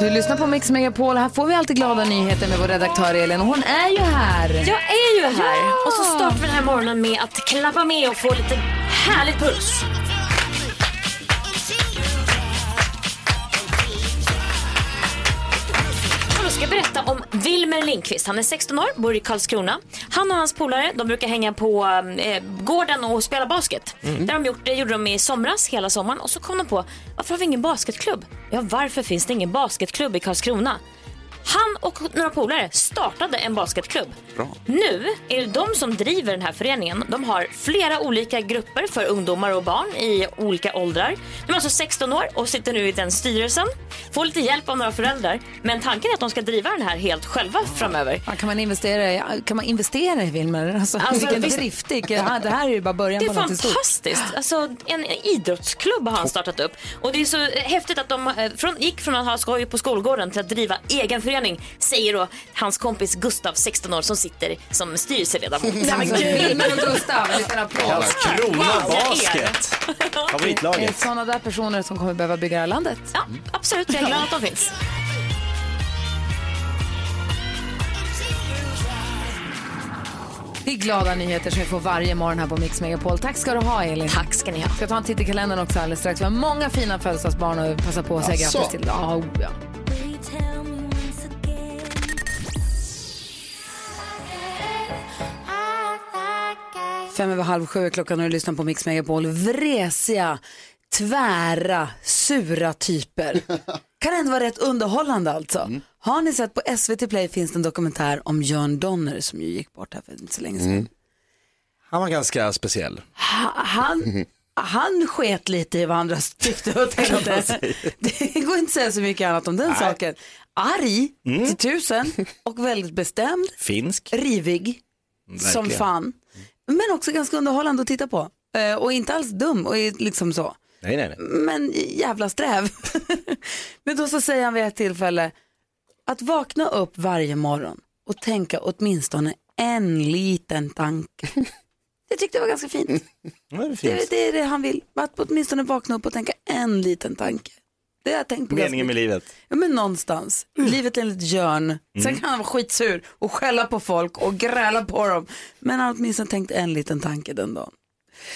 Du lyssnar på Mix Megapol. Här får vi alltid glada nyheter med vår redaktör Elin och hon är ju här. Jag är ju här och så startar vi den här morgonen med att klappa med och få lite härligt puls. Om Wilmer Lindqvist. Han är 16 år, bor i Karlskrona. Han och hans polare de brukar hänga på eh, gården och spela basket. Det, har de gjort, det gjorde de i somras, hela sommaren. Och så kom de på, varför har vi ingen basketklubb? Ja, varför finns det ingen basketklubb i Karlskrona? Han och några polare startade en basketklubb. Nu är det de som driver den här föreningen. De har flera olika grupper för ungdomar och barn i olika åldrar. De är alltså 16 år och sitter nu i den styrelsen. Får lite hjälp av några föräldrar. Men tanken är att de ska driva den här helt själva framöver. Ja, kan, man investera, i- kan man investera i Wilmer? Alltså, Alltså, vilken visst- driftig. Det här det här är ju bara början Det på är något stort. fantastiskt. Alltså, en idrottsklubb har han startat upp. Och det är så häftigt att de eh, från, gick från att ha skoj på skolgården till att driva egen förening, säger då hans kompis Gustav, 16 år, som sitter som styrelseledamot. Alltså, Wilmer och Gustav, en liten applåd. Är Basket. Det är Favoritlaget. sådana där personer som kommer behöva bygga det här landet. Ja, absolut. Jag är glad att de finns. Det är glada nyheter som vi får varje morgon här på Mix Megapol. Tack ska du ha Elin. Tack ska ni ha. ska ta en titt i kalendern också alldeles strax. Vi har många fina födelsedagsbarn och passa på att säga grattis till. Oh, ja. Fem över halv sju är klockan och du lyssnar på Mix Megapol. Vresiga, tvära, sura typer. Kan ändå vara rätt underhållande alltså. Har ni sett på SVT Play finns det en dokumentär om Jörn Donner som ju gick bort här för inte så länge sedan. Han var ganska speciell. Ha- Han, han sket lite i vad andra tyckte och tänkte. Det går inte att säga så mycket annat om den saken. Arg till tusen och väldigt bestämd, Finsk. rivig som Verkligen. fan. Men också ganska underhållande att titta på. Eh, Och inte alls dum och är liksom så. Nej, nej, nej. Men jävla sträv. Men då så säger han vid ett tillfälle att vakna upp varje morgon och tänka åtminstone en liten tanke. Det tyckte jag var ganska fint. Ja, det är Det, det är det han vill. Att åtminstone vakna upp och tänka en liten tanke. Det har jag tänkt på Meningen med livet. Ja, men någonstans. Livet är enligt Jörn. Sen kan han vara skitsur och skälla på folk och gräla på dem. Men han har åtminstone tänkt en liten tanke den dagen.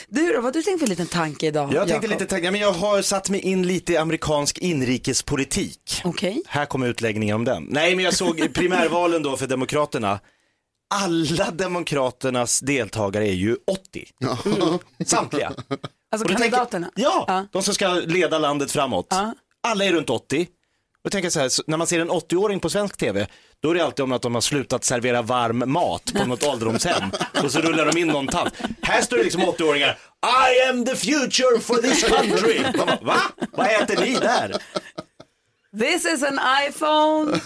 Du då, vad har du tänkt för liten tanke idag? Jag tänkte Jakob? lite, tanka- men jag har satt mig in lite i amerikansk inrikespolitik. Okej. Här kommer utläggningen om den. Nej, men jag såg primärvalen då för Demokraterna. Alla Demokraternas deltagare är ju 80. Samtliga. Alltså Och då tänker- kandidaterna? Ja, Ja. de som ska leda landet framåt. Ja. Alla är runt 80. Och tänker så här, när man ser en 80-åring på svensk tv, då är det alltid om att de har slutat servera varm mat på något ålderdomshem. Och så rullar de in någon tant. Här står det liksom 80-åringar, I am the future for this country. Bara, Va? Vad äter ni där? This is an iPhone.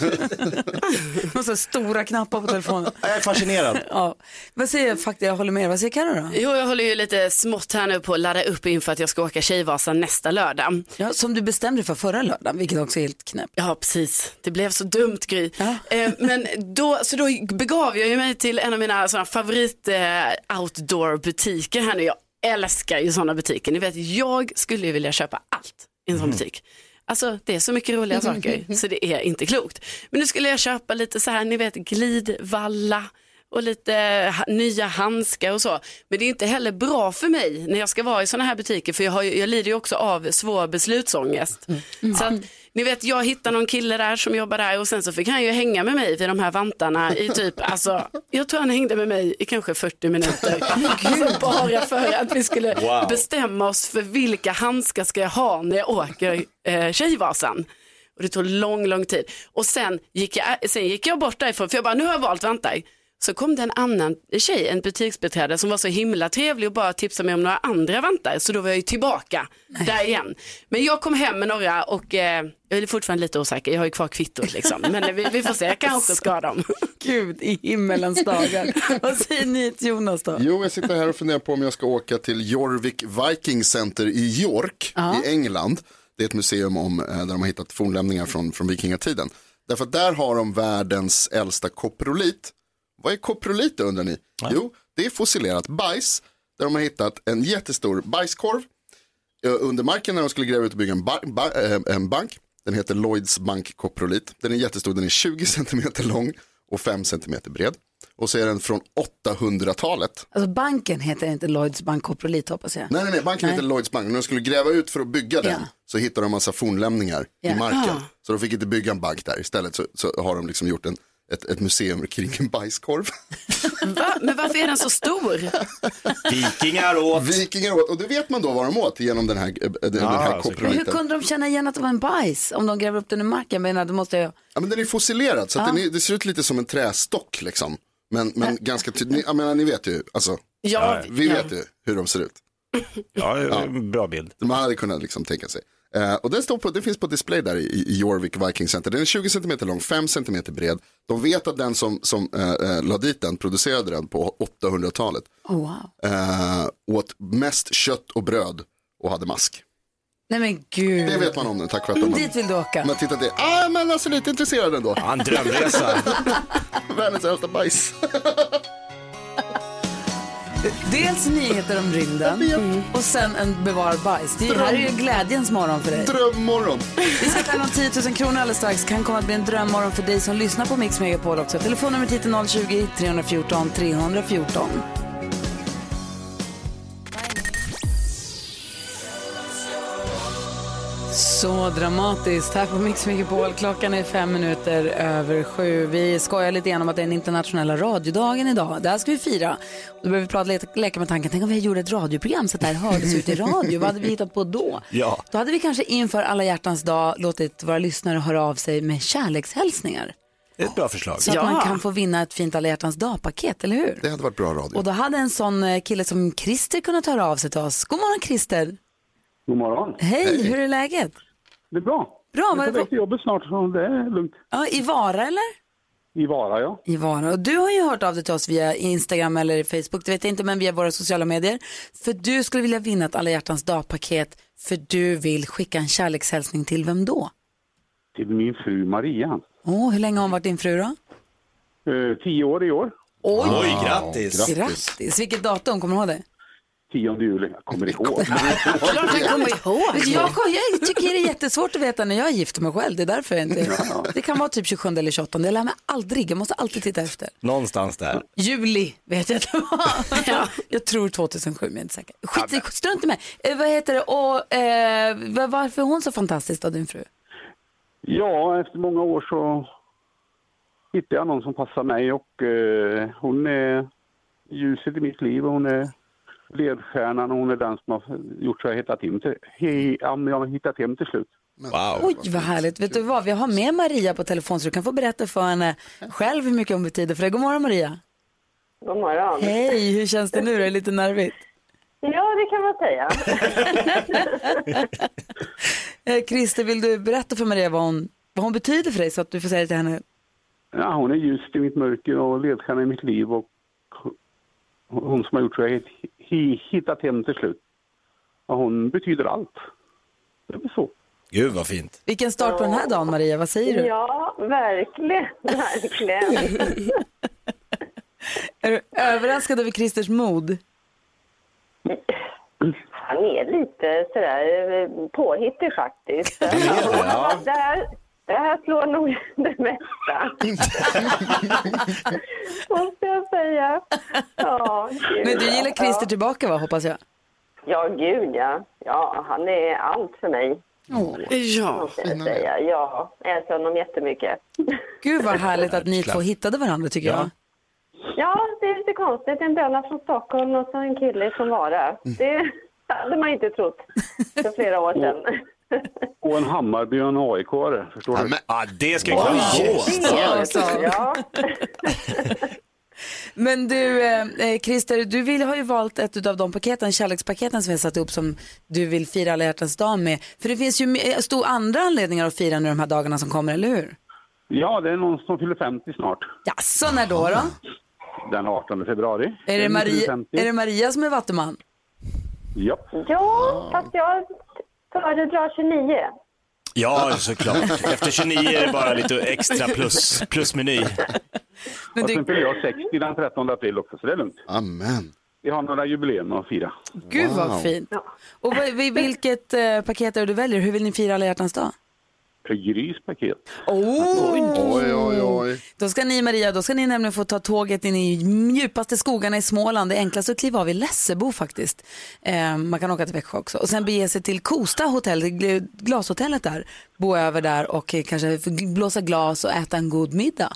och så stora knappar på telefonen. Jag är fascinerad. Ja. Vad säger faktiskt, jag håller med. Vad säger Carro då? Jo, jag håller ju lite smått här nu på att ladda upp inför att jag ska åka Tjejvasan nästa lördag. Ja, som du bestämde för förra lördagen, vilket också är helt knäppt. Ja, precis. Det blev så dumt Gry. Ja. Eh, men då, så då begav jag ju mig till en av mina såna favorit eh, outdoor butiker här nu. Jag älskar ju sådana butiker. Ni vet, jag skulle ju vilja köpa allt i en sån butik. Alltså det är så mycket roliga saker så det är inte klokt. Men nu skulle jag köpa lite så här, ni vet glidvalla och lite nya handskar och så. Men det är inte heller bra för mig när jag ska vara i sådana här butiker för jag, har, jag lider ju också av svår beslutsångest. Så att, ni vet, jag hittade någon kille där som jobbar där och sen så fick han ju hänga med mig vid de här vantarna i typ, alltså, jag tror han hängde med mig i kanske 40 minuter. alltså, bara för att vi skulle Wow. bestämma oss för vilka handskar ska jag ha när jag åker eh, Tjejvasan. Och det tog lång, lång tid. Och sen gick, jag, sen gick jag bort därifrån, för jag bara, nu har jag valt vantar. Så kom det en annan tjej, en butiksbiträde som var så himla trevlig och bara tipsade mig om några andra vantar. Så då var jag ju tillbaka där igen. Men jag kom hem med några och eh, jag är fortfarande lite osäker. Jag har ju kvar kvittot liksom. Men vi, vi får se, jag kan också ska dem. Gud i himmelens dagar. Vad säger ni till Jonas då? Jo, jag sitter här och funderar på om jag ska åka till Jorvik Viking Center i York i England. Det är ett museum om, eh, där de har hittat fornlämningar från, från vikingatiden. Därför att där har de världens äldsta koprolit. Vad är koprolit undrar ni? Jo, det är fossilerat bajs där de har hittat en jättestor bajskorv eh, under marken när de skulle gräva ut och bygga en, ba- ba- eh, en bank. Den heter Lloyds Bank Koprolit. Den är jättestor, den är 20 cm lång och 5 cm bred. Och så är den från 800-talet. Alltså banken heter inte Lloyds Bank Coprolit hoppas jag. Nej, nej, nej, banken heter Lloyds Bank. När de skulle gräva ut för att bygga den Ja. så hittade de en massa fornlämningar Ja. i marken. Så de fick inte bygga en bank där. Istället så, så har de liksom gjort en, ett, ett museum kring en bajskorv. Va? Men varför är den så stor? Vikingar åt. Vikingar åt, och det vet man då vad de åt genom den här, eh, den, den här såklart. Hur kunde de känna igen att det var en bajs om de gräver upp den i marken? Men det måste jag... Ja, men den är fossilerad så att den är, det ser ut lite som en trästock liksom. Men, men ganska tydligt, jag menar ni vet ju, alltså, Ja, vi vet ju hur de ser ut. Ja, bra bild. Man hade kunnat liksom tänka sig. Eh, och den, står på, den finns på display där i, i Jorvik Viking Center. Den är 20 cm lång, 5 cm bred. De vet att den som, som eh, eh, la dit den producerade den på 800-talet. Oh, wow. Eh, åt mest kött och bröd och hade mask. Nej men gud. Det vet man om den tack vare att de har Dit vill du åka. man har tittat det. Ah, men alltså lite intresserad ändå. Ja, en drömresa. Världens äldsta bajs. Dels nyheter om rymden och sen en bevarad bajs. Det här är ju glädjens morgon för dig. Drömmorgon. Vi ska tävla om 10 000 kronor alldeles strax. Kan komma att bli en drömmorgon för dig som lyssnar på Mix Megapol också. Telefonnumret hit är 020-314 314. Så dramatiskt här på Mix Megapol. Klockan är fem minuter över sju. Vi skojar lite grann om att det är den internationella radiodagen idag. Det här ska vi fira. Då behöver vi prata, lite, leka med tanken. Tänk om vi gjorde ett radioprogram så att det här hördes ut i radio. Vad hade vi hittat på då? Ja. Då hade vi kanske inför alla hjärtans dag låtit våra lyssnare höra av sig med kärlekshälsningar. Det är ett bra förslag. Så att Ja. man kan få vinna ett fint alla hjärtans dag-paket, eller hur? Det hade varit bra radio. Och då hade en sån eh, kille som Christer kunnat höra av sig till oss. God morgon Christer! God morgon. Hej, hur är läget? Det är bra. Bra, Jag väg till jobbet snart, så det är lugnt. Ja, I Vara eller? I Vara, ja. I Vara. Och du har ju hört av dig till oss via Instagram eller Facebook, det vet jag inte, men via våra sociala medier. För du skulle vilja vinna ett alla hjärtans dag-paket för du vill skicka en kärlekshälsning till vem då? Till min fru Maria. Åh, hur länge har hon varit din fru då? Eh, tio år i år. Oj, Oj, grattis. grattis! Vilket datum, kommer du ihåg det? 10 juli. Jag kommer ihåg. klart jag kommer ihåg. Jag, jag tycker det är jättesvårt att veta när jag gifter mig själv. Det är därför jag inte... Det kan vara typ 27 eller 28. Jag lär mig aldrig. Jag måste alltid titta efter. Någonstans där. Juli vet jag att det var. ja. Jag tror 2007, men jag är inte säker. Skit, strunt i mig. Eh, vad heter det? Och, eh, va- varför är hon så fantastisk då, din fru? Ja, efter många år så hittade jag någon som passar mig och eh, hon är ljuset i mitt liv och hon är ledstjärnan och hon är den som har gjort så jag hittat hem till, he, ja, men jag har hittat hem till slut. Wow. Oj, vad härligt. Vet du vad? Vi har med Maria på telefon så du kan få berätta för henne själv hur mycket hon betyder för dig. God morgon Maria. God morgon. Hej, hur känns det nu? Är det lite nervigt? Ja, det kan man säga. Eh, Christer, vill du berätta för Maria vad hon, vad hon betyder för dig så att du får säga det till henne? Ja, hon är ljust i mitt mörker och ledstjärna i mitt liv och hon som har gjort så jag hittat hem till slut. Ja, hon betyder allt. Det är väl så. Gud vad fint. Vilken start på den här dagen Maria, vad säger du? Ja, verkligen. Verkligen. Är du överraskad över Christers mod? Han är lite sådär eh, påhittig faktiskt. är det, ja. det, här, det här slår nog det mesta. Måste jag säga. Ja, gud, Men du gillar Christer ja. tillbaka va, hoppas jag? Ja, gud ja. Ja, han är allt för mig. Ja, Måste jag säga. Ja, jag älskar honom jättemycket. Gud vad härligt att ni två hittade varandra tycker jag. Ja, det är lite konstigt. En böna från Stockholm och så en kille från Vara. Det hade man inte trott för flera år sedan. Och en Hammarby och en AIK-are, förstår Ja, du? men, Ja, det ska vi klara på. Ja. Men du, eh, eh, Christer, du vill, har ju valt ett av de paketen, kärlekspaketen som vi har satt upp som du vill fira alla hjärtans dag med. För det finns ju me- stor andra anledningar att fira nu de här dagarna som kommer, eller hur? Ja, det är någon som fyller 50 snart. Jaså, när då? då? Den 18 februari. Är, det Maria, 50. är det Maria som är vattuman? Ja. Ja, fast jag föredrar 29. Ja, såklart. Efter 29 är det bara lite extra plus, plusmeny. Men Och sen fyller jag 60 den 13 april också, så det är lugnt. Amen. Vi har några jubileum att fira. gud vad fint. Och vad, vilket eh, paket är det du väljer? Hur vill ni fira alla hjärtans dag? Grys paket. Oh! Oj, oj, oj. Då ska ni Maria, då ska ni nämligen få ta tåget in i djupaste skogarna i Småland. Det är enklast att kliva av i Lessebo faktiskt. Eh, man kan åka till Växjö också. Och sen bege sig till Kosta hotell, glashotellet där. Bo över där och eh, kanske få blåsa glas och äta en god middag.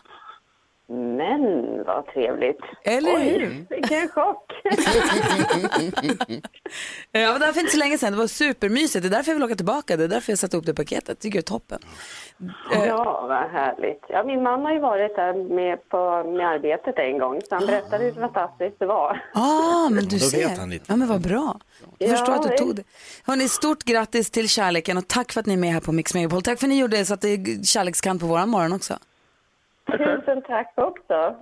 Men vad trevligt. Eller Oj, hur? vilken chock. Eh, Jag var där för inte så länge sedan, det var supermysigt. Det är därför jag vill åka tillbaka, det är därför jag satte upp det paketet. Tycker jag är toppen. Ja, vad härligt. Ja, min man har ju varit där med, på, med arbetet en gång, så han berättade hur fantastiskt det var. Ah, men du Då ser. vet han lite. Ja, men vad bra. Jag Ja, förstår att du det- tog det. Hörrni, stort grattis till kärleken och tack för att ni är med här på Mix Megapol. Tack för att ni gjorde det så att det är kärlekskant på våran morgon också. Tusen tack också.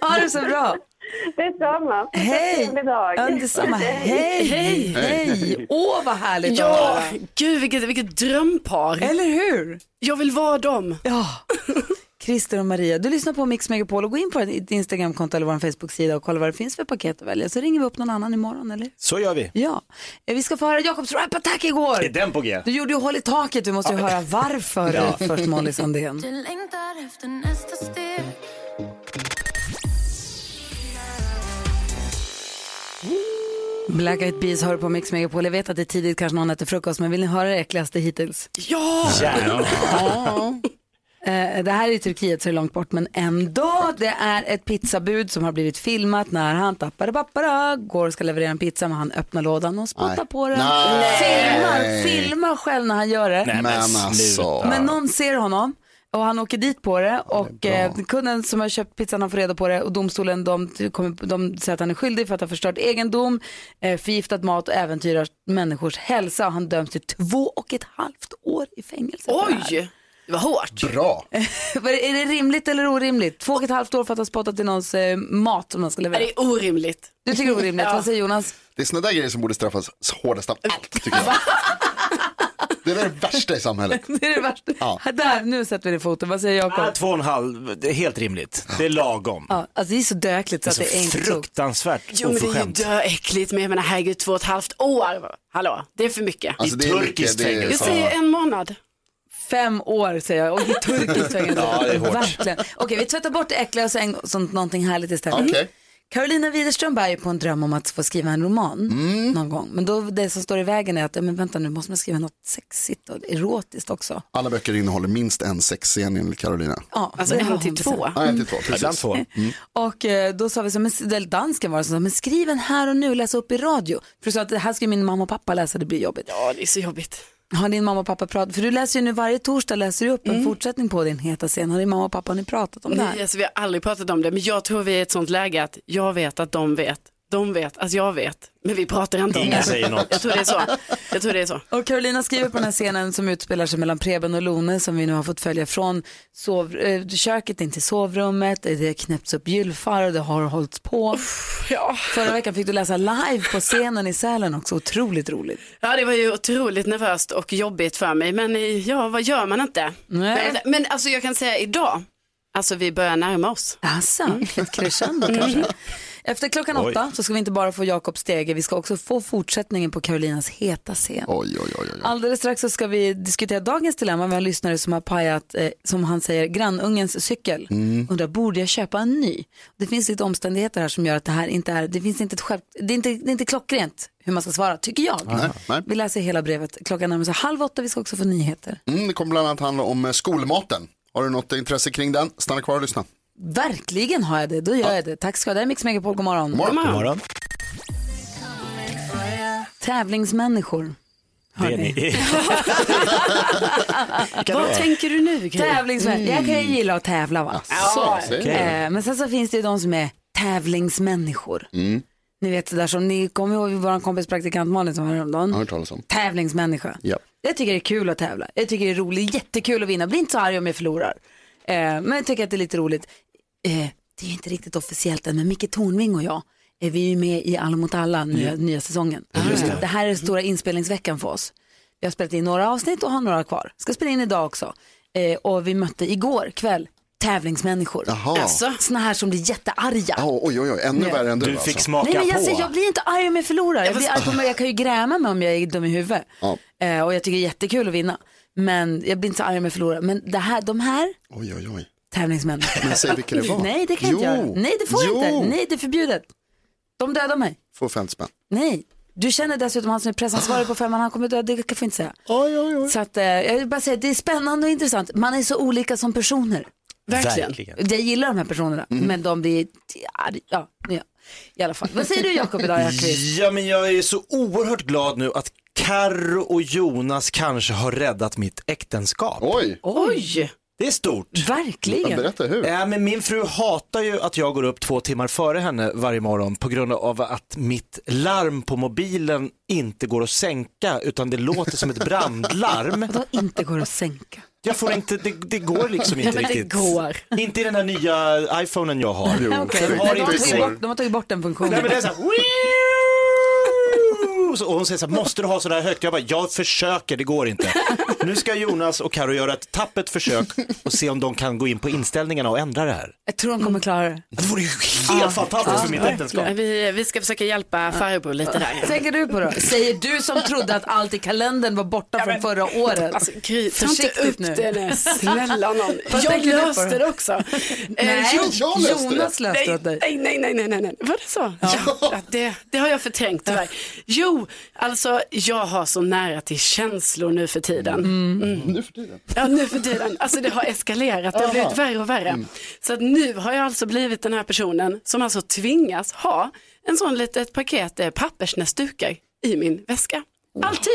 Ha det så bra. Detsamma. Hej! Ja, detsamma. Hej, hej, hej. Åh, vad härligt Ja, gud vilket, vilket drömpar. Eller hur? Jag vill vara dem. Ja. Christer och Maria, du lyssnar på Mix Megapol och gå in på ett Instagramkonto eller vår Facebook-sida och kolla vad det finns för paket att välja. Så ringer vi upp någon annan imorgon, eller? Så gör vi. Ja. Eh, Vi ska få höra Jakobs rap-attack igår. Är den på G? Du gjorde ju hål i taket, vi måste ju höra varför först Molly Sandén. Black Eyed Peas hör på Mix Megapol. Jag vet att det är tidigt, kanske någon äter frukost, men vill ni höra det äckligaste hittills? Ja! Gärna. Eh, det här är i Turkiet så det är långt bort, men ändå. Det är ett pizzabud som har blivit filmat när han tappade pappara, går och ska leverera en pizza, men han öppnar lådan och spottar Nej. på den. Nej. Filmar, filmar själv när han gör det. Nej, Men alltså. Men någon ser honom och han åker dit på det och eh, kunden som har köpt pizzan har får reda på det och domstolen de, kommer, de säger att han är skyldig för att ha förstört egendom, eh, förgiftat mat och äventyrar människors hälsa. Han döms till två och ett halvt år i fängelse. för det här. Oj, det var hårt. Bra. Är det rimligt eller orimligt? Två och ett halvt år för att ha spottat i någons eh, mat som de ska leverera. Det är orimligt. Du tycker det är orimligt, vad säger Jonas? Det är sådana där grejer som borde straffas hårdast av allt, tycker jag. Det är det värsta i samhället. Det är det värsta. Ja. Där, nu sätter vi ner foten. Vad säger Jakob? Två och en halv, det är helt rimligt. Det är lagom. Ja, alltså det är så dökligt så att Det det är inte fruktansvärt Jo men det är ju oförskämt. döäckligt men jag menar herregud två och ett halvt år. Hallå, det är för mycket. Alltså, I det är turkiskt mycket, det är- Jag fängelse. säger en månad. Fem år säger jag och i turkiskt fängelse. Ja, det är hårt. Verkligen. Okej, vi tvättar bort det äckliga och så sånt, någonting härligt istället. Okej. Carolina Widerström bär ju på en dröm om att få skriva en roman Mm. någon gång. Men då, det som står i vägen är att, ja, men vänta nu måste man skriva något sexigt och erotiskt också. Alla böcker innehåller minst en sexscen enligt Carolina. Ja, Alltså en har till två. Ja, en till två, precis. två. Och eh, då sa vi så, men, dansken var det som sa, men skriv en här och nu, läsa upp i radio. För du sa att det här ska min mamma och pappa läsa, det blir jobbigt. Ja, det är så jobbigt. Har din mamma och pappa pratat, för du läser ju nu varje torsdag läser du upp en fortsättning på din heta scen. Har din mamma och pappa ni pratat om det Nej, här? alltså, vi har aldrig pratat om det, men jag tror vi är i ett sånt läge att jag vet att de vet, de vet att jag vet, men vi pratar inte om Ingen det. säger något. Jag tror det är så. Jag tror det är så. Och Carolina skriver på den här scenen som utspelar sig mellan Preben och Lone som vi nu har fått följa från sov, eh, köket in till sovrummet. Det har knäppts upp gylfar och det har hållits på. Ja. Förra veckan fick du läsa live på scenen i Sälen också. Otroligt roligt. ja, det var ju otroligt nervöst och jobbigt för mig, men eh, ja, vad gör man inte? Nej. Men, men alltså jag kan säga idag, alltså vi börjar närma oss. Alltså, ett crescendo kanske. Efter klockan Oj. åtta så ska vi inte bara få Jakob Stege, vi ska också få fortsättningen på Carolinas heta scen. Oj, oj, oj, oj. Alldeles strax så ska vi diskutera dagens dilemma med en lyssnare som har pajat, eh, som han säger, grannungens cykel. Undrar, borde jag köpa en ny? Det finns lite omständigheter här som gör att det här inte är, det finns inte ett själv, det är inte, det är inte klockrent hur man ska svara, tycker jag. Nej, nej. Vi läser hela brevet, klockan närmar sig halv åtta, vi ska också få nyheter. Mm, det kommer bland annat handla om eh, skolmaten. Har du något intresse kring den? Stanna kvar och lyssna. Verkligen har jag det, då gör jag det. Tack ska du ha, det är Mix Megapol, god morgon. God morgon. God morgon. Tävlingsmänniskor. Det är ni. Vad tänker du nu? Tävlingsmänniskor, jag kan ju gilla att tävla va. Så, säg det. Eh, men sen så finns det ju de som är tävlingsmänniskor. Ni vet sådär som ni kommer ihåg vår kompis praktikant Malin som var häromdagen. Tävlingsmänniska. Ja. Jag tycker det är kul att tävla. Jag tycker det är roligt, jättekul att vinna. Bli inte så arg om jag förlorar. Eh, men jag tycker att det är lite roligt. Eh, det är inte riktigt officiellt än, men Micke Tornving och jag är vi ju med i Alla mot alla, nya, nya säsongen. det. här är den stora inspelningsveckan för oss. Vi har spelat in några avsnitt och har några kvar. Ska spela in idag också. Eh, och vi mötte igår kväll tävlingsmänniskor. Alltså, Såna här som blir jättearga. Ja, oj, oj, oj, ännu värre än du, Du fick alltså. smaka Nej, men jag, på. säger, jag blir inte arg om jag förlorar. Jag, blir arg på mig. jag kan ju gräma mig om jag är dum i huvudet. Ja. Eh, och jag tycker det är jättekul att vinna. Men jag blir inte så arg om jag förlorar. Men det här, de här Oj, oj, oj. Tävlingsmänniskorna. Men säg vilka det var. Nej, det kan jag inte göra. Nej, det får jag Jo. inte. Nej, det är förbjudet. De dödar mig. Få 50 spänn. Nej. Du känner dessutom han som är pressansvarig på femman, han kommer döda, det kan jag inte säga. Oj, oj, oj. Så att, eh, jag vill bara säga, det är spännande och intressant. Man är så olika som personer. verkligen. Verkligen. Jag gillar de här personerna, Mm. men de blir, ja, ja, ja, i alla fall. Vad säger du Jakob idag, Jackvist? Ja, men jag är så oerhört glad nu att Karro och Jonas kanske har räddat mitt äktenskap. Oj, Oj, Det är stort. Ja, Verkligen. berätta hur. Ja, men min fru hatar ju att jag går upp två timmar före henne varje morgon på grund av att mitt larm på mobilen inte går att sänka utan det låter som ett brandlarm. Vadå inte går att sänka? Jag får inte, det, det går liksom inte men det riktigt. går. Inte i den här nya iPhonen jag har. Den nej, har de, har tagit bort, de har tagit bort den funktionen. Nej men det är så här, Så- och hon säger så här, måste du ha så där högt? Jag bara, jag försöker, det går inte. Nu ska Jonas och Karo göra ett tappert försök och se om de kan gå in på inställningarna och ändra det här. Jag tror de kommer klara det. Det vore ju helt fantastiskt för mitt äktenskap. vi, vi ska försöka hjälpa farbror lite där. tänker du på då? Säger du som trodde att allt i kalendern var borta från förra året? Alltså Gry, ta inte Försiktigt upp nu. det nu. Snälla någon. Vad Jag löste det också. Nej, Eh, jo, jag löste det. Jonas löste det åt dig. Nej, nej, nej, nej, nej, nej. Var det så? Ja. det, det har jag förträngt tyvärr. Jo, alltså jag har så nära till känslor nu för tiden. Mm. Nu för tiden. Ja, nu för tiden. Alltså det har eskalerat, det har blivit värre och värre. Så att nu har jag alltså blivit den här personen som alltså tvingas ha en sån litet paket eh, pappersnäsdukar i min väska. Alltid.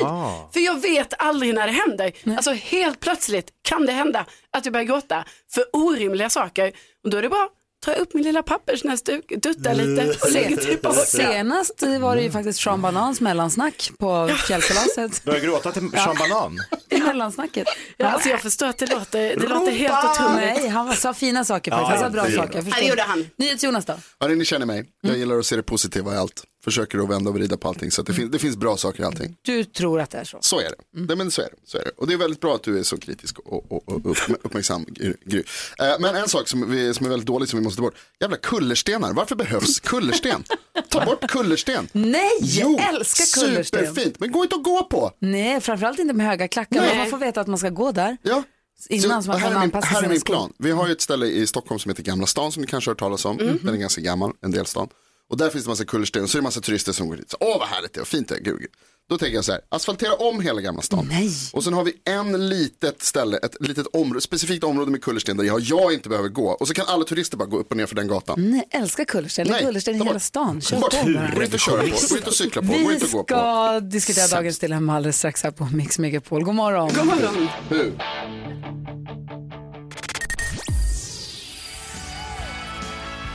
För jag vet aldrig när det händer. Alltså helt plötsligt kan det hända att jag börjar gråta för orimliga saker. Och då är det bara tar jag upp min lilla pappersnäsduk, duttar lite och lägger tillbaka. Senast var det ju faktiskt Sean Banans mellansnack på fjällkalaset. Börjar gråta till Sean Banan. I mellansnacket. Ja, alltså jag förstår att det låter, det låter helt otroligt. Nej, han sa fina saker faktiskt. Han sa bra saker. Ja, det gjorde han. NyhetsJonas då? Hörni, ni känner mig. Jag gillar att se det positiva i allt. Försöker att vända och vrida på allting. Så att det, finns, det finns bra saker i allting. Du tror att det är så? Så är det. Nej, men så är det. Så är det. Och det är väldigt bra att du är så kritisk och, och, och upp, uppmärksam, Gry. Eh, men en sak som, vi, som är väldigt dålig som vi måste ta bort. Jävla kullerstenar. Varför behövs kullersten? Ta bort kullersten. Nej, jag älskar kullersten. Superfint, men gå inte att gå på. Nej, framförallt inte med höga klackar. Nej. Man får veta att man ska gå där. Ja. Innan så man här är min, här är min plan. Vi har ju ett ställe i Stockholm som heter Gamla stan som ni kanske har hört talas om. Den är ganska gammal, en del stan. Och där finns det massa kullersten och så är det massa turister som går dit. Så, Åh vad härligt det är och fint det är. Gud, gud. Då tänker jag så här, asfaltera om hela Gamla stan. Nej. Och sen har vi en litet ställe, ett litet område, specifikt område med kullersten där jag, jag inte behöver gå. Och så kan alla turister bara gå upp och ner för den gatan. Nej, älskar kullersten. Det är Nej, kullersten i ta hela bort. stan. Kör Bort. på bara. Gå inte och köra på, gå inte och cykla på, gå Vi inte och gå på. ska diskutera dagens dilemma alldeles strax här på Mix Megapol. God morgon. God morgon. Hur?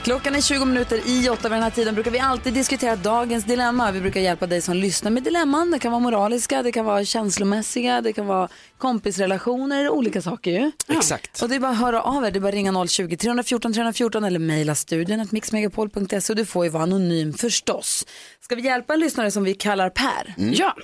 Klockan är 20 minuter i åtta. Vid den här tiden brukar vi alltid diskutera dagens dilemma. Vi brukar hjälpa dig som lyssnar med dilemman. Det kan vara moraliska, det kan vara känslomässiga, det kan vara kompisrelationer, olika saker ju. Exakt. Och det är bara att höra av er. Det är bara att ringa 020-314 314 eller mejla studion att mixmegapol.se och du får ju vara anonym förstås. Ska vi hjälpa en lyssnare som vi kallar Per? Ja,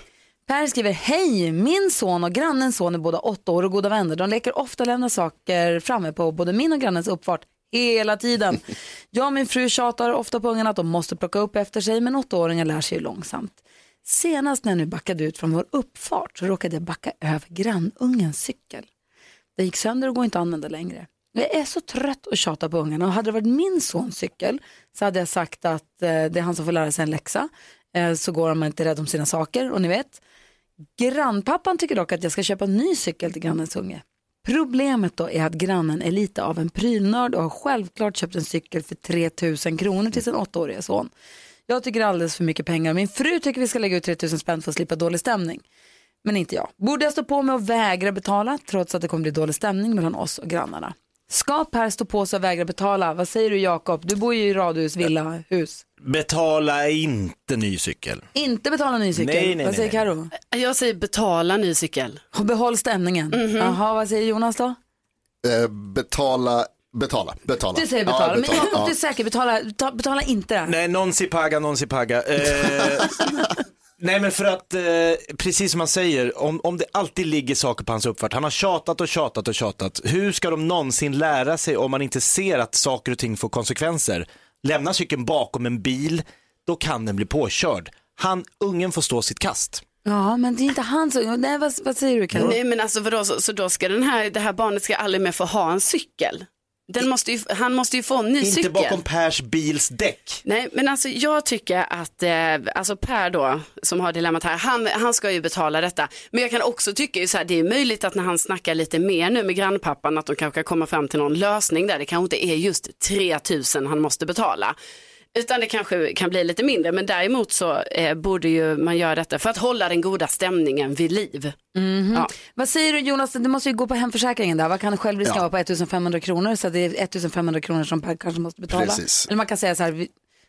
Per skriver, hej, min son och grannens son är båda åtta år och goda vänner. De leker ofta lämna saker framme på både min och grannens uppfart hela tiden. Jag och min fru tjatar ofta på ungarna att de måste plocka upp efter sig, men åttaåringar lär sig ju långsamt. Senast när jag nu backade ut från vår uppfart så råkade jag backa över grannungens cykel. Den gick sönder och går inte att använda längre. Jag är så trött och tjata på ungarna och hade det varit min sons cykel så hade jag sagt att eh, det är han som får lära sig en läxa. Eh, så går man inte rädd om sina saker och ni vet. Grannpappan tycker dock att jag ska köpa en ny cykel till grannens unge. Problemet då är att grannen är lite av en prylnörd och har självklart köpt en cykel för 3000 kronor till sin åttaåriga son. Jag tycker det är alldeles för mycket pengar. Min fru tycker vi ska lägga ut 3000 spänn för att slippa dålig stämning. Men inte jag. Borde jag stå på mig och vägra betala trots att det kommer bli dålig stämning mellan oss och grannarna? Ska Per stå på sig och vägra betala? Vad säger du Jakob? Du bor ju i radhus, villa, hus. Betala inte ny cykel. Inte betala ny cykel. Nej, nej, vad säger nej. Karo? Jag säger betala ny cykel. Och behåll stämningen. Jaha, vad säger Jonas då? Eh, betala, betala, betala. Du säger betala, Ja, men Jakob Ja. du är säker, betala, ta, betala inte det. Nej, non si paga, non si paga. Eh, nej men för att, eh, precis som man säger, om, om det alltid ligger saker på hans uppfart, han har tjatat och tjatat och tjatat, hur ska de någonsin lära sig om man inte ser att saker och ting får konsekvenser? Lämna cykeln bakom en bil, då kan den bli påkörd. Han, ungen får stå sitt kast. Ja, men det är inte hans Nej, vad, vad säger du Karo? Nej men alltså vadå, så, så då ska den här, det här barnet ska aldrig mer få ha en cykel? Måste ju, han måste ju få en ny Inte cykel. bakom Pers bils däck. Nej, men alltså jag tycker att eh, alltså Per då, som har dilemmat här, han, han ska ju betala detta. Men jag kan också tycka ju så här, det är möjligt att när han snackar lite mer nu med grannpappan, att de kanske kan komma fram till någon lösning där. Det kanske inte är just 3000 han måste betala. Utan det kanske kan bli lite mindre, men däremot så eh, borde ju man göra detta för att hålla den goda stämningen vid liv. Ja. Vad säger du Jonas, det måste ju gå på hemförsäkringen där. Vad kan självrisken Ja. vara på 1500 kronor? Så det är 1500 kronor som Per kanske måste betala. Precis. Eller man kan säga så här, vi-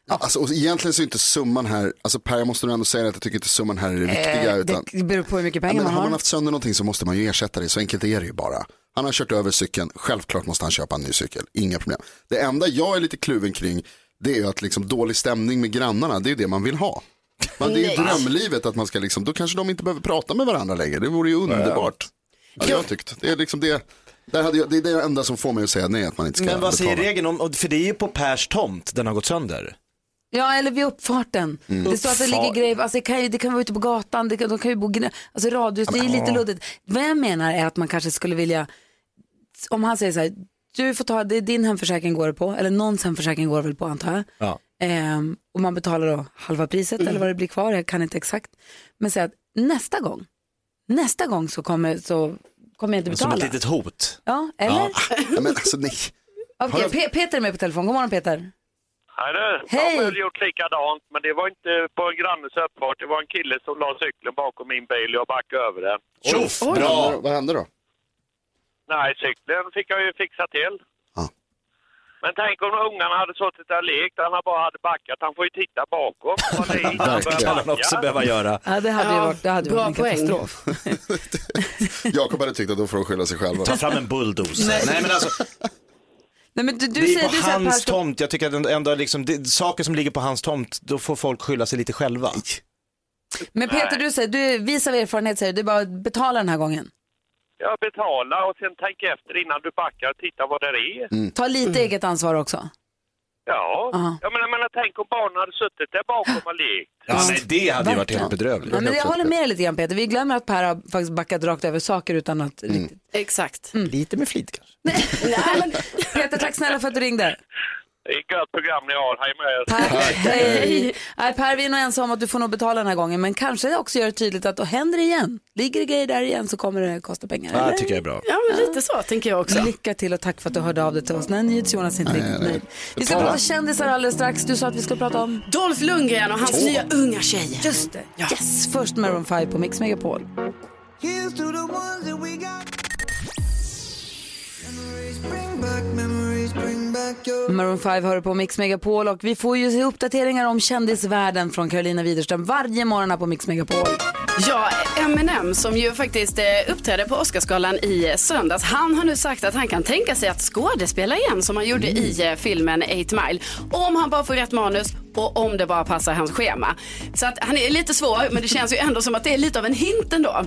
Ja, alltså, och egentligen så är inte summan här, alltså Per jag måste nog ändå säga att jag tycker inte summan här är det viktiga. eh, Utan, det beror på hur mycket ja, pengar men man har har. man haft sönder någonting så måste man ju ersätta det, så enkelt är det ju bara. Han har kört över cykeln, självklart måste han köpa en ny cykel, inga problem. Det enda jag är lite kluven kring, det är ju att liksom dålig stämning med grannarna, det är det man vill ha. Men det är ju drömlivet att man ska liksom, då kanske de inte behöver prata med varandra längre, det vore ju underbart. Ja, jag tyckt. Det är liksom det, där hade jag, det är det enda som får mig att säga nej, att man inte ska Men vad säger betala. regeln om, för det är ju på Pers tomt den har gått sönder. Ja, eller vid uppfarten. Det står att det ligger grejer, alltså det kan ju, det kan vara ute på gatan, det kan, de kan ju bo, gnä- alltså radhus, det är lite luddigt. Vad jag menar är att man kanske skulle vilja, om han säger så här, du får ta, det är din hemförsäkring går det på, eller någons hemförsäkring går det väl på antar jag. Ja. Ehm, och man betalar då halva priset eller vad det blir kvar, jag kan inte exakt. Men säg att nästa gång, nästa gång så kommer, så kommer jag inte Som betala. ett litet hot. Ja, eller? Ja, men alltså nej. Okej, Pe- Peter är med på telefon, god morgon Peter. Hej du, Hej. jag har väl gjort likadant, men det var inte på en grannes uppfart. Det var en kille som la cykeln bakom min bil och jag backade över den. Tjoff, Vad bra! Vad hände då? Nej, cykeln fick jag ju fixa till. Ja. Men tänk om ungarna hade suttit där och lekt, han bara hade backat. Han får ju titta bakom. Det kan han också behöva göra. Ja, det hade ju Ja, varit, det hade ju bra varit en poäng. katastrof. Jakob hade tyckt att då får de skylla sig själva. Ta fram en bulldozer. Nej. men alltså, Nej, men du, du det är säger, på du säger att Per hans ska tomt. Jag tycker att ändå liksom, det, saker som ligger på hans tomt, då får folk skylla sig lite själva. Men Peter, du säger, du vis av erfarenhet säger du, du bara betala den här gången. Jag betalar och sen tänk efter innan du backar och titta vad det är. Ta lite eget ansvar också. Ja, Aha. jag menar, menar, tänk om barnen hade suttit där bakom och lekt. Ja, nej, det hade ju varit helt bedrövligt. Ja, men jag håller med dig lite grann Peter. Vi glömmer att Per har faktiskt backat rakt över saker utan att riktigt. Exakt. Lite med flit kanske. Nej, men, Peter, tack snälla för att du ringde. Det är ett gött program ni har. Hej med er. Per, hej. Nej, per, vi är nog ensamma om att du får nog betala den här gången, men kanske också gör det tydligt att då händer det igen. Ligger det grejer där igen så kommer det kosta pengar. Ja, eller? det tycker jag är bra. Ja, men lite så tänker jag också. Lycka till och tack för att du hörde av dig till oss. Nej, NyhetsJonas är inte riktigt nöjd. Vi ska Betala. prata kändisar alldeles strax. Du sa att vi ska prata om... Dolph Lundgren och hans nya unga tjej. Just det. Yes, först Maroon 5 på Mix Megapol. Maroon 5 hör på Mix Megapol och vi får ju se uppdateringar om kändisvärlden från Carolina Widerström varje morgon här på Mix Megapol. Ja, Eminem som ju faktiskt eh, uppträdde på Oscarsgalan i eh, söndags. Han har nu sagt att han kan tänka sig att skådespela igen som han gjorde i eh, filmen 8 Mile. Om han bara får rätt manus och om det bara passar hans schema. Så att han är lite svår, men det känns ju ändå som att det är lite av en hint ändå.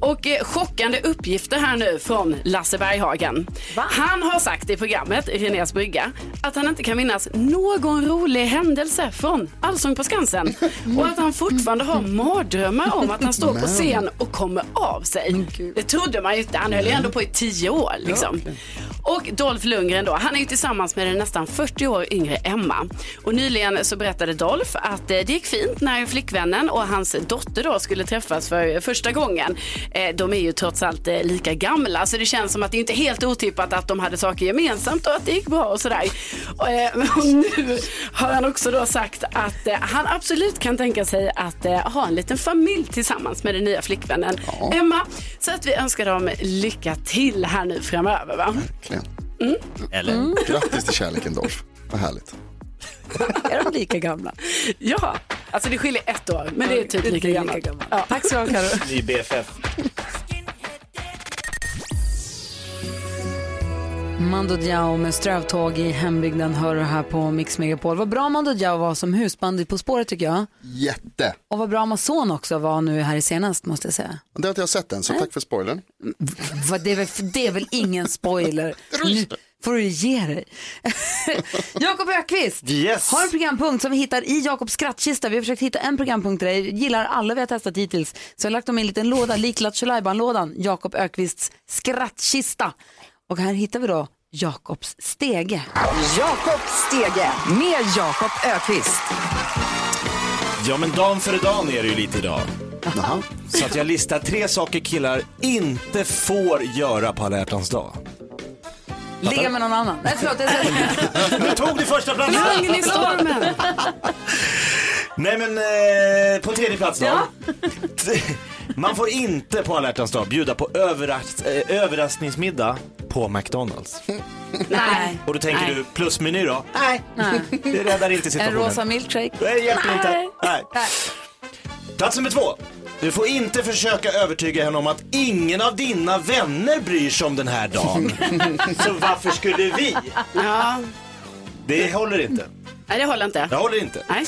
Och eh, chockande uppgifter här nu från Lasse Berghagen. Han har sagt i programmet Renés brygga att han inte kan minnas någon rolig händelse från Allsång på Skansen och att han fortfarande har mardrömmar om att han står på scen och kommer av sig. Det trodde man ju inte. Han höll ju ändå på i tio år. Liksom. Och Dolph Lundgren då, han är ju tillsammans med den nästan 40 år yngre Emma. Och nyligen så berättade Dolph att eh, det gick fint när flickvännen och hans dotter då skulle träffas för första gången. Eh, De är ju trots allt eh, lika gamla så det känns som att det inte är helt otippat att de hade saker gemensamt och att det gick bra och sådär. Och, nu har han också då sagt att han absolut kan tänka sig att ha en liten familj tillsammans med den nya flickvännen Emma. Så att vi önskar dem lycka till här nu framöver. Va? Verkligen. Eller? Grattis till kärleken Dolph. Vad härligt. Är de lika gamla? Ja, alltså det skiljer ett år, men det är typ lika gammalt. Ja. Tack så mycket Carro. Ny BFF. Mando Diao med strövtåg i hembygden hör du här på Mix Megapol. Vad bra Mando Diao var som husband i På spåret tycker jag. Jätte. Och vad bra Amazon också var nu här i senast måste jag säga. Det har inte jag sett än, så tack för spoilern. Vad, det, är väl, det är väl ingen spoiler. Nu får du ge dig. Jakob Ökvist Yes. har en programpunkt som vi hittar i Jakobs skrattkista. Vi har försökt hitta en programpunkt till dig. Gillar alla vi har testat hittills. Så jag har lagt dem i en liten låda, lik Lattjo lådan Jakob Ökvists skrattkista. Och här hittar vi då Jakobs stege. Jakob Stege med Jakob Ökvist. Ja men dan före dan är det ju lite idag. Så att jag listar tre saker killar inte får göra på alla hjärtans dag. Ligga med någon annan. Nej förlåt, jag säger Nu tog du första platsen! Kungen i stormen. Nej men eh, på tredje plats då. Man får inte på alla hjärtans dag bjuda på överras eh, överraskningsmiddag på McDonalds. Nej. Och då tänker Nej. du plusmeny då? Nej, Nej. det räddar inte En situationen. rosa milkshake. Det hjälper inte. Nej. Nej. Plats nummer två. Du får inte försöka övertyga henne om att ingen av dina vänner bryr sig om den här dagen. Så varför skulle vi? Ja, Det håller inte. nej det håller inte. Det håller inte. Nej.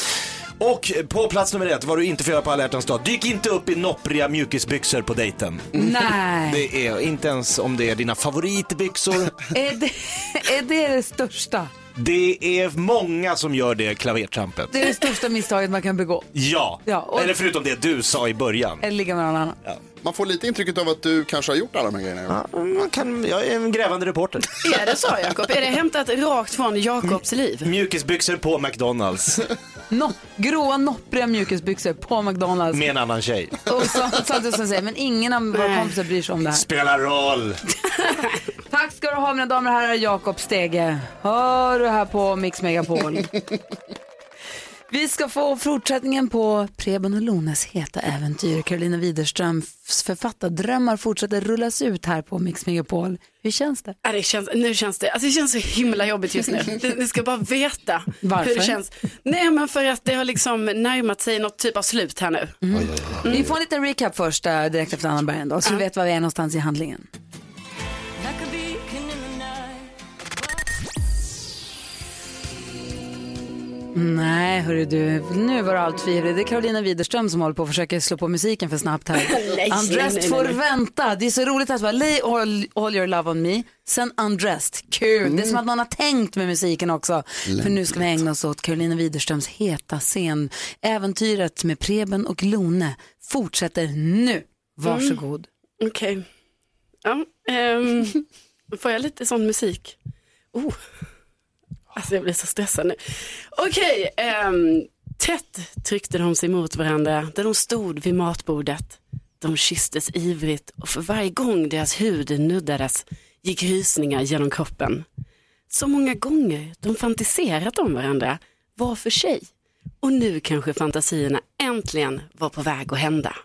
Och på plats nummer ett, vad du inte får göra på alla hjärtans dag. Dyk inte upp i noppriga mjukisbyxor på dejten. Nej. Det är inte ens om det är dina favoritbyxor. Är det, är det det största? Det är många som gör det klavertrampet. Det är det största misstaget man kan begå. Ja, Ja, och- eller förutom det du sa i början. Eller ligga med någon annan. Man får lite intrycket av att du kanske har gjort alla de här grejerna. Ja, man kan, jag är en grävande reporter. Är det så Jakob? Är det hämtat rakt från Jakobs liv? Mjukisbyxor på McDonalds No, gråa noppriga mjukisbyxor på McDonalds. med en annan tjej. Och så, så att du som säger, men ingen av våra kompisar bryr sig om det här. Spelar roll. Tack ska du ha mina damer och herrar, Jakob Stege. Hör du här på Mix Megapol. Vi ska få fortsättningen på Preben och Lones heta äventyr. Carolina Widerströms författardrömmar fortsätter rullas ut här på Mix Megapol. Hur känns det? Ja, det känns, nu känns det, alltså det känns så himla jobbigt just nu. Ni ska bara veta Varför? hur det känns. Nej men för att det har liksom närmat sig något typ av slut här nu. Vi får en liten recap först äh, direkt efter Anna Bergendahl så du vet var vi är någonstans i handlingen. Nej, hörru du, nu var det allt för ivrig. Det är Carolina Widerström som håller på att försöka slå på musiken för snabbt här. Undressed får vänta. Det är så roligt att bara lay all, all your love on me, sen undressed. Kul. Det är som att någon har tänkt med musiken också. För nu ska vi ägna oss åt Carolina Widerströms heta scen. Äventyret med Preben och Lone fortsätter nu. Varsågod. Okej. Ja, ehm, får jag lite sån musik? Oh. Alltså jag blir så stressad nu. Okej, ehm, tätt tryckte de sig mot varandra där de stod vid matbordet. De kysstes ivrigt och för varje gång deras hud nuddades gick rysningar genom kroppen. Så många gånger de fantiserat om varandra var för sig. Och nu kanske fantasierna äntligen var på väg att hända.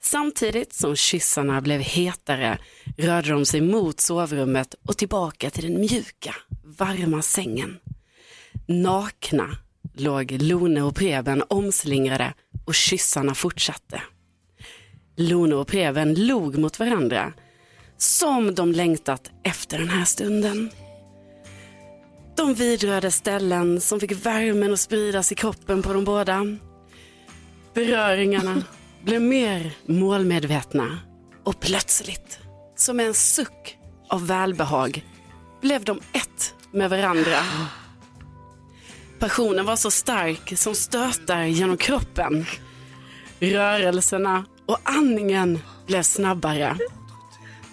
Samtidigt som kyssarna blev hetare rörde de sig mot sovrummet och tillbaka till den mjuka, varma sängen. Nakna låg Lone och Preben omslingrade och kyssarna fortsatte. Lone och Preben log mot varandra som de längtat efter den här stunden. De vidrörde ställen som fick värmen att spridas i kroppen på de båda. Beröringarna blev mer målmedvetna och plötsligt, som en suck av välbehag, blev de ett med varandra. Passionen var så stark som stötar genom kroppen. Rörelserna och andningen blev snabbare.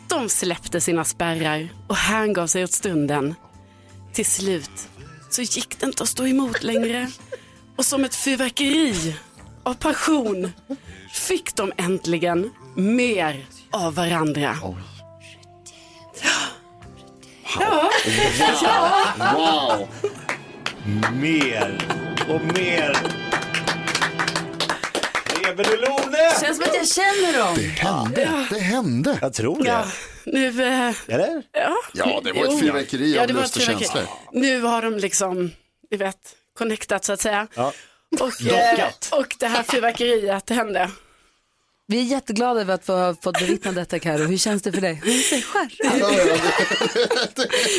De släppte sina spärrar och hängav sig åt stunden. Till slut så gick det inte att stå emot längre. Och som ett fyrverkeri av passion fick de äntligen mer av varandra. Ja, Wow! Mer och mer. Preben och Lone! Känns som att jag känner dem. Det hände, det hände. Jag tror det. ja. nu, eh, Eller? ja. Ja, det var ett fyrverkeri Ja, av det var lust och känslor. Nu har de liksom, ni vet, connectat så att säga. Ja. Och, eh, och det här fyrverkeriet hände. Vi är jätteglada över att få ha fått bevittna detta Karo. Hur känns det för dig?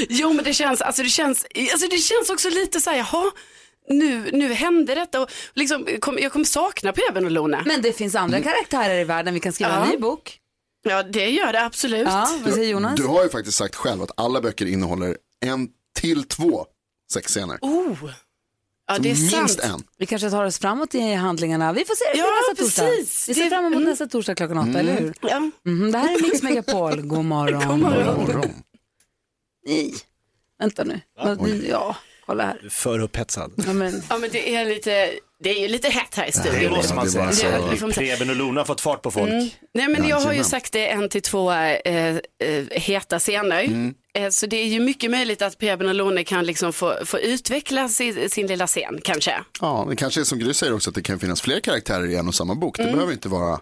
Jo men det känns, alltså det känns, alltså det känns också lite så här, jaha, nu, nu hände detta och liksom, kom, jag kommer sakna Preben och Lone. Men det finns andra karaktärer i världen. Vi kan skriva Ja. en ny bok. Ja det gör det absolut. Ja, vad säger Jonas? Du har ju faktiskt sagt själv att alla böcker innehåller en till två sexscener. Oh. Ja det är Minst sant. en. Vi kanske tar oss framåt i handlingarna. Vi får se det Ja, nästa torsdag. precis. Vi ser Det- fram emot mm. nästa torsdag klockan åtta, eller hur? Ja. Mhm, det här är Mix Megapol. God morgon. God morgon. Morgon. Nej. Vänta nu. Ja, kolla här. För upphetsad. Ja, men, ja men det är lite, det är ju lite hett här i studion. Det måste man säga. så- Så, Preben och Lona har fått fart på folk. Nej men jag har ju sagt det en till två eh, eh, heta scener. Eh, så det är ju mycket möjligt att Preben och Lone kan liksom få, få utveckla sin, sin lilla scen kanske. Ja, det kanske är som Gry säger också att det kan finnas fler karaktärer i en och samma bok. Det behöver inte vara,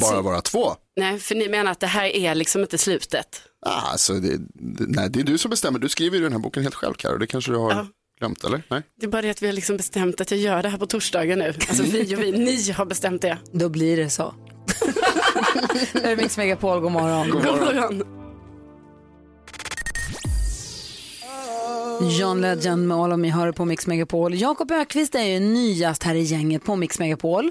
bara vara två. nej, för ni menar att det här är liksom inte slutet. Ah, alltså, det, det, nej, det är du som bestämmer. Du skriver ju den här boken helt själv, Karo. Det kanske du har Ja. glömt, eller? Nej? Det är bara det att vi har liksom bestämt att jag gör det här på torsdagar nu. Alltså vi och vi, ni har bestämt det. då blir det så. det är Mix Megapol. God morgon. God morgon. John Legend med All of Me hör på Mix Megapol. Jakob Ökvist är ju nyast här i gänget på Mix Megapol.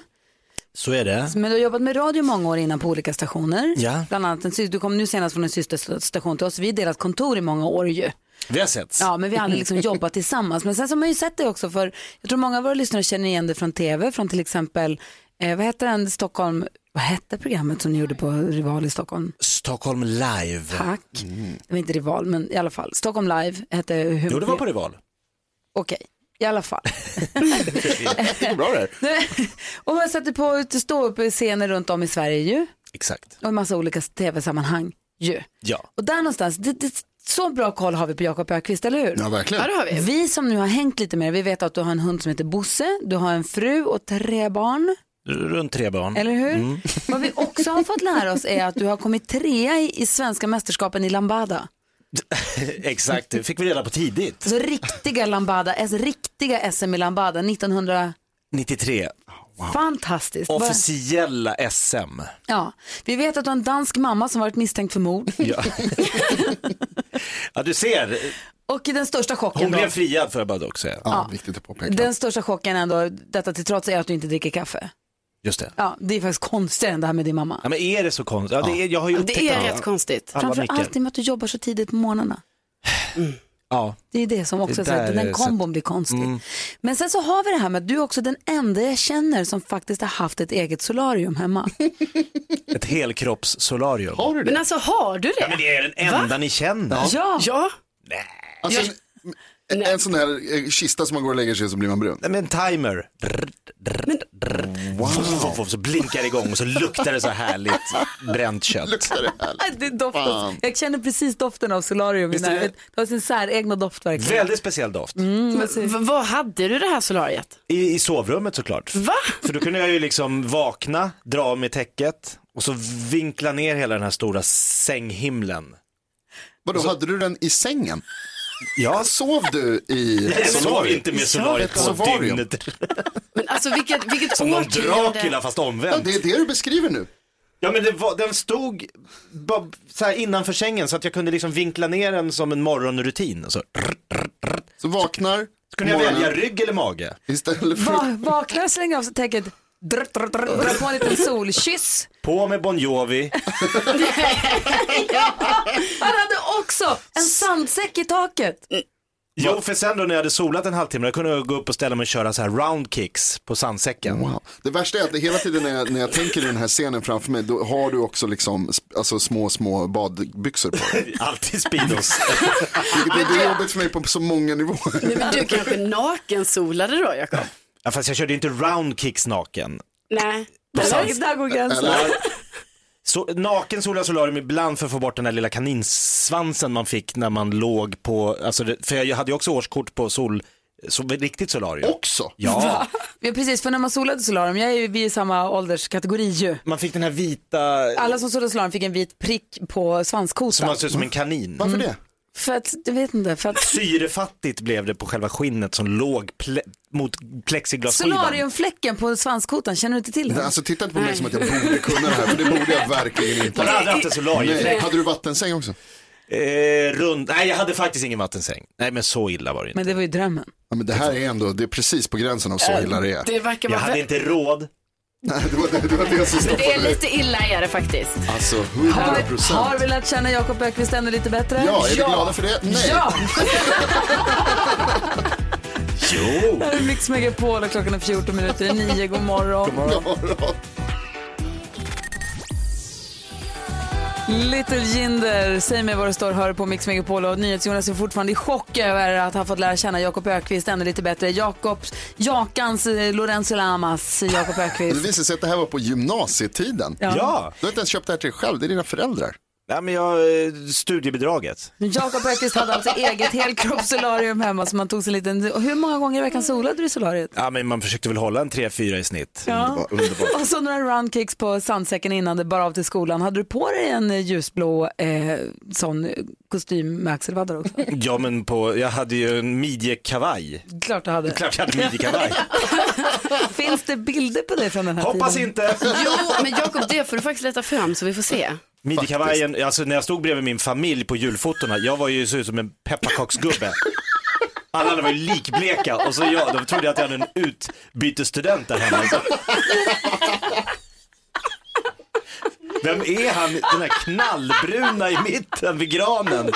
Så är det. Men du har jobbat med radio många år innan på olika stationer. Ja. Bland annat, en du kom nu senast från en systerstation till oss. Vi har delat kontor i många år ju. Vi har sett. Ja, men vi har aldrig liksom jobbat tillsammans. Men sen så har man ju sett det också för, jag tror många av våra lyssnare känner igen det från tv, från till exempel, eh, vad heter den, Stockholm, vad hette programmet som ni gjorde på Rival i Stockholm? Stockholm live. Tack. Det var inte Rival, men i alla fall. Stockholm Live hette hur Jo, det var på Rival. Okej, i alla fall. Det går bra det här. och man sätter på stå upp scener runt om i Sverige ju. Exakt. Och en massa olika tv-sammanhang ju. Ja. Och där någonstans, det, det, så bra koll har vi på Jakob Ökvist, eller hur? Ja, verkligen. Ja det har vi. Vi som nu har hängt lite med vi vet att du har en hund som heter Bosse, du har en fru och tre barn, Runt tre barn. eller hur? Vad vi också har fått lära oss är att du har kommit trea i, i svenska mästerskapen i lambada. Exakt, det fick vi reda på tidigt. Alltså riktiga lambada, alltså riktiga SM i lambada 1900, 93. fantastiskt. Officiella SM. Ja, vi vet att du har en dansk mamma som varit misstänkt för mord. Ja. ja, du ser. Och den största chocken Hon blev friad får jag bara också säga. Ja, viktigt att påpeka. den största chocken ändå, detta till trots är att du inte dricker kaffe. Just det. Ja, det är faktiskt konstigare än det här med din mamma. Ja, men är det så konstigt? Ja, det är, jag har ju upptäckt Det är rätt konstigt. Alla Framför nickar. allt i och med att du jobbar så tidigt på morgnarna. Ja. Det är det som också Det är så där den är kombon blir konstig. Mm. Men sen så har vi det här med att du är också den enda jag känner som faktiskt har haft ett eget solarium hemma. Ett helkroppssolarium. Har du det? Men alltså har du det? Ja, men det är den enda ni känner. Ja, Ja. Alltså, en, en sån här eh, kista som man går och lägger sig i så blir man brun. Nej, men en timer. Wow. Så blinkar det igång och så luktar det så härligt bränt kött. Luktar det här? det doftar. Fan. Jag känner precis doften av solarium. i Visst är det? närheten. Det har sin säregna doft verkligen. Väldigt speciell doft. Mm, V- Vad hade du det här solariet? I, I sovrummet såklart. Va? För då kunde jag ju liksom vakna, dra av mig täcket och så vinkla ner hela den här stora sänghimlen. Vadå, hade du den i sängen? Ja, Sov du i jag sov solarium? inte med solariet ett på solarium. dygnet. Men alltså vilket, vilket Som någon. Dracula fast Ja, omvänt. det är det du beskriver nu. Ja men det var, den stod bara så här innanför sängen så att jag kunde liksom vinkla ner den som en morgonrutin. Så, Så vaknar så kunde jag morgonen, välja rygg eller mage. Istället för Va, vaknar, slänger av sig täcket, drr, drr, drr, drar på en liten solkyss. På med Bon Jovi. Han hade också en sandsäck i taket. Jo för sen då när jag hade solat en halvtimme då kunde jag gå upp och ställa mig och köra så här round kicks på sandsäcken. Wow. Det värsta är att det hela tiden när jag, när jag tänker i den här scenen framför mig, då har du också liksom, alltså små, små badbyxor på dig. Alltid Speedos. Vilket är, det är jobbigt för mig på så många nivåer. Nej, men du kanske nakensolade då Jakob? Ja, fast jag körde ju inte round kicks naken. Nej. Där, där går gränsen. Så, naken sola solarium ibland för att få bort den där lilla kaninsvansen man fick när man låg på, alltså det, för jag hade ju också årskort på sol, Så, riktigt solarium. Också? Ja, Ja, precis, för när man solade solarium, jag är ju, vi är i samma ålderskategori ju. man fick den här vita, Alla som solade solarium fick en vit prick på svanskotan. som man ser ut som en kanin. Varför det? För att, jag vet inte, för att Syrefattigt blev det på själva skinnet som låg ple- mot plexiglasskivan. solariumfläcken på svanskotan, känner du inte till den? Alltså titta inte på mig som att jag borde kunna det här, för det borde jag verkligen inte. Har du aldrig haft en solariumfläck? Nej. Hade du vattensäng också? Eh, rund, nej jag hade faktiskt ingen vattensäng. Nej men så illa var det inte. Men det var ju drömmen. Ja, men det här är ändå, det är precis på gränsen av så illa det är. Det verkar Jag vara hade inte råd. Nej, det var det, det, var det som det stoppade är mig. lite illa är det faktiskt. Alltså, Har 100 vi, har procent. vi lärt känna Jakob Ökvist ännu lite bättre? Ja, är vi glada för det? Nej. Ja! Jo! Det här är Mix Megapol och klockan är 14 minuter i 9. God morgon. Ja, Little Jinder, säg mig vad det står, hör på Mix Megapol och NyhetsJonas är fortfarande i chock över att ha fått lära känna Jakob Ökvist ännu lite bättre. Jakobs, Jakans eh, Lorenzo Lamas, Jakob Det Ökvist. visar sig att det här var på gymnasietiden. Ja. Ja, Du har inte ens köpt det här till dig själv, det är dina föräldrar. Nej men jag, eh, studiebidraget. Jakob Ökvist hade alltså eget helkroppssolarium hemma som man tog sig en liten... och Hur många gånger i veckan solade du i solariet? Ja men man försökte väl hålla en 3-4 i snitt. Ja. Underbart. Och så några roundkicks på sandsäcken innan det bar av till skolan. Hade du på dig en eh, ljusblå eh, sån eh, kostym med axelvaddar också? Ja men på, jag hade ju en midjekavaj. Klart du hade. Klart jag hade midjekavaj. Finns det bilder på dig från den här Hoppas tiden? inte. Jo, men Jakob, det får du faktiskt leta fram så vi får se. Midjekavajen, alltså när jag stod bredvid min familj på julfotona, jag var ju så ut som en pepparkaksgubbe. Alla andra var ju likbleka och så jag, de trodde att jag hade en utbytesstudent där hemma. Vem är han, den här knallbruna i mitten vid granen?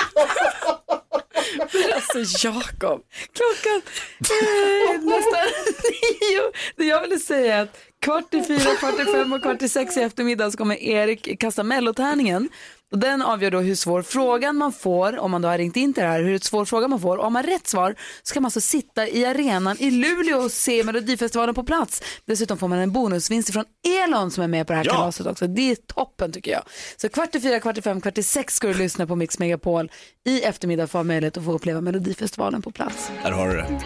Alltså Jakob. Klockan eh, nästan nio. Det jag ville säga är att kvart i fyra, kvart i fem och kvart i sex i eftermiddag så kommer Erik kasta mellotärningen. Och den avgör då hur svår frågan man får, om man då har ringt in till det här, hur svår fråga man får. Och har man rätt svar så kan man alltså sitta i arenan i Luleå och se Melodifestivalen på plats. Dessutom får man en bonusvinst från Elon som är med på det här Ja. kalaset också. Det är toppen tycker jag. Så kvart i fyra, kvart i fem, kvart i sex ska du lyssna på Mix Megapol i eftermiddag för att ha möjlighet att få uppleva Melodifestivalen på plats. Där har du det.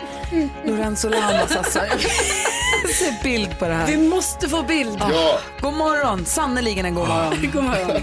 Lorenzo Lamas alltså. Jag ser bild på det här. Vi måste få bild. Ja, God morgon, sannerligen en god morgon. God morgon.